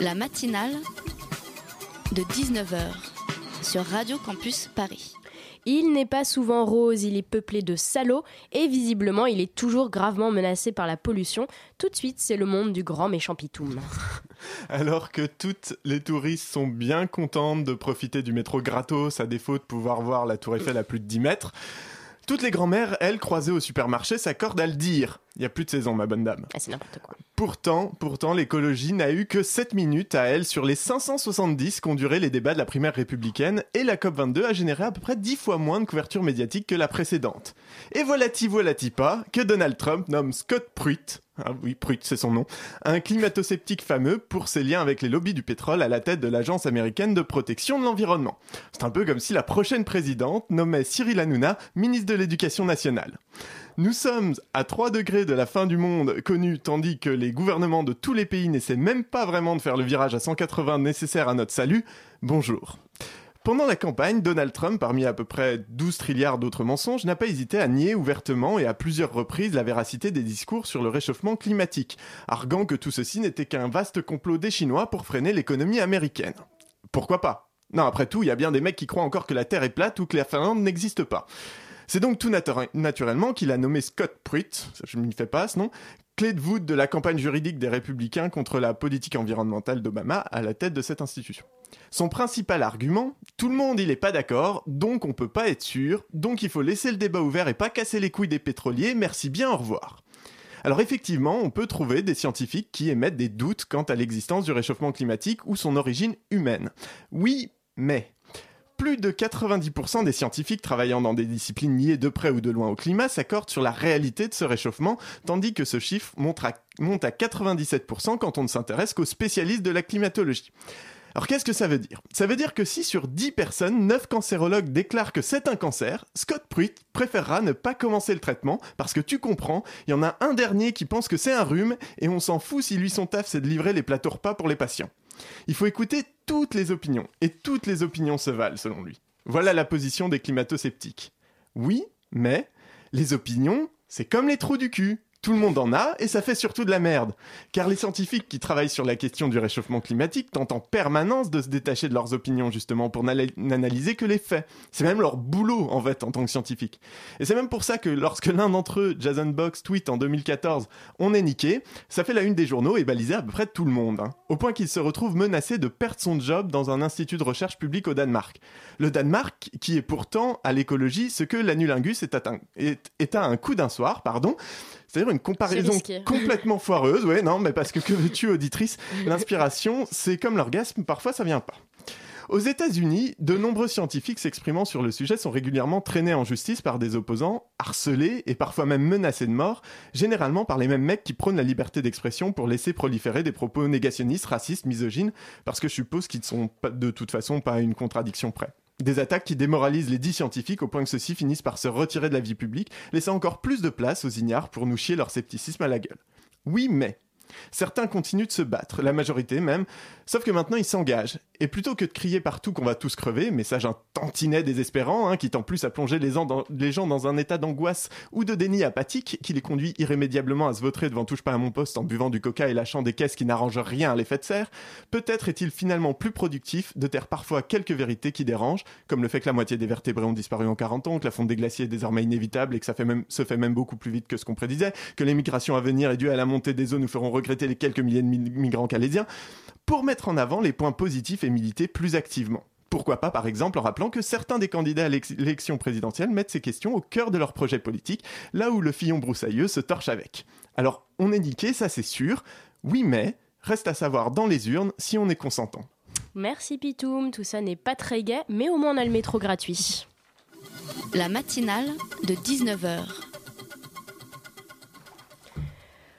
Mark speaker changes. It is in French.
Speaker 1: La matinale de 19h sur Radio Campus Paris.
Speaker 2: Il n'est pas souvent rose, il est peuplé de salauds et visiblement il est toujours gravement menacé par la pollution. Tout de suite, c'est le monde du grand méchant Pitoum.
Speaker 3: Alors que toutes les touristes sont bien contentes de profiter du métro gratos à défaut de pouvoir voir la tour Eiffel à plus de 10 mètres, toutes les grand-mères, elles, croisées au supermarché, s'accordent à le dire. Il n'y a plus de saison, ma bonne dame.
Speaker 2: Ah, c'est n'importe quoi.
Speaker 3: Pourtant, pourtant, l'écologie n'a eu que 7 minutes à elle sur les 570 qu'ont duré les débats de la primaire républicaine et la COP22 a généré à peu près 10 fois moins de couverture médiatique que la précédente. Et voilà-t-il, voilà-t-il pas, que Donald Trump nomme Scott Pruitt, ah oui, Pruitt, c'est son nom, un climato-sceptique fameux pour ses liens avec les lobbies du pétrole à la tête de l'Agence américaine de protection de l'environnement. C'est un peu comme si la prochaine présidente nommait Cyril Hanouna ministre de l'Éducation nationale. Nous sommes à 3 degrés de la fin du monde connu, tandis que les gouvernements de tous les pays n'essaient même pas vraiment de faire le virage à 180 nécessaire à notre salut. Bonjour. Pendant la campagne, Donald Trump, parmi à peu près 12 trilliards d'autres mensonges, n'a pas hésité à nier ouvertement et à plusieurs reprises la véracité des discours sur le réchauffement climatique, arguant que tout ceci n'était qu'un vaste complot des Chinois pour freiner l'économie américaine. Pourquoi pas? Non, après tout, il y a bien des mecs qui croient encore que la Terre est plate ou que la Finlande n'existe pas. C'est donc tout naturellement qu'il a nommé Scott Pruitt, je ne m'y fais pas ce nom, clé de voûte de la campagne juridique des républicains contre la politique environnementale d'Obama à la tête de cette institution. Son principal argument, tout le monde il est pas d'accord, donc on peut pas être sûr, donc il faut laisser le débat ouvert et pas casser les couilles des pétroliers, merci bien, au revoir. Alors effectivement, on peut trouver des scientifiques qui émettent des doutes quant à l'existence du réchauffement climatique ou son origine humaine. Oui, mais plus de 90% des scientifiques travaillant dans des disciplines liées de près ou de loin au climat s'accordent sur la réalité de ce réchauffement, tandis que ce chiffre monte à, monte à 97% quand on ne s'intéresse qu'aux spécialistes de la climatologie. Alors qu'est-ce que ça veut dire? Ça veut dire que si sur 10 personnes, 9 cancérologues déclarent que c'est un cancer, Scott Pruitt préférera ne pas commencer le traitement parce que tu comprends, il y en a un dernier qui pense que c'est un rhume et on s'en fout si lui son taf c'est de livrer les plateaux repas pour les patients. Il faut écouter toutes les opinions et toutes les opinions se valent selon lui. Voilà la position des climato-sceptiques. Oui, mais les opinions, c'est comme les trous du cul. Tout le monde en a et ça fait surtout de la merde. Car les scientifiques qui travaillent sur la question du réchauffement climatique tentent en permanence de se détacher de leurs opinions justement pour n'analyser que les faits. C'est même leur boulot en fait en tant que scientifique. Et c'est même pour ça que lorsque l'un d'entre eux, Jason Box, tweet en 2014 On est niqué, ça fait la une des journaux et balisé à peu près tout le monde. Hein. au point qu'il se retrouve menacé de perdre son job dans un institut de recherche publique au Danemark. Le Danemark qui est pourtant à l'écologie ce que l'anulingus est, à un coup d'un soir, pardon. C'est-à-dire une comparaison complètement foireuse. Ouais, non, mais parce que que veux-tu, auditrice L'inspiration, c'est comme l'orgasme, parfois ça vient pas. Aux États-Unis, de nombreux scientifiques s'exprimant sur le sujet sont régulièrement traînés en justice par des opposants, harcelés et parfois même menacés de mort, généralement par les mêmes mecs qui prônent la liberté d'expression pour laisser proliférer des propos négationnistes, racistes, misogynes, parce que je suppose qu'ils ne sont de toute façon pas à une contradiction près. Des attaques qui démoralisent les dix scientifiques au point que ceux-ci finissent par se retirer de la vie publique, laissant encore plus de place aux ignares pour nous chier leur scepticisme à la gueule. Oui, mais Certains continuent de se battre, la majorité même, sauf que maintenant ils s'engagent. Et plutôt que de crier partout qu'on va tous crever, message un tantinet désespérant, hein, qui tend plus à plonger les, gens dans un état d'angoisse ou de déni apathique, qui les conduit irrémédiablement à se vautrer devant Touche pas à mon poste en buvant du coca et lâchant des caisses qui n'arrangent rien à l'effet de serre, peut-être est-il finalement plus productif de taire parfois quelques vérités qui dérangent, comme le fait que la moitié des vertébrés ont disparu en 40 ans, que la fonte des glaciers est désormais inévitable et que ça fait même, se fait même beaucoup plus vite que ce qu'on prédisait, que l'émigration à venir est due à la montée des eaux nous feront regretter les quelques milliers de migrants calaisiens, pour mettre en avant les points positifs et militer plus activement. Pourquoi pas, par exemple, en rappelant que certains des candidats à l'élection présidentielle mettent ces questions au cœur de leur projet politique, là où le fillon broussailleux se torche avec. Alors, on est niqué, ça c'est sûr. Oui, mais reste à savoir dans les urnes si on est consentant.
Speaker 2: Merci Pitoum, tout ça n'est pas très gai, mais au moins on a le métro gratuit.
Speaker 1: La matinale de 19h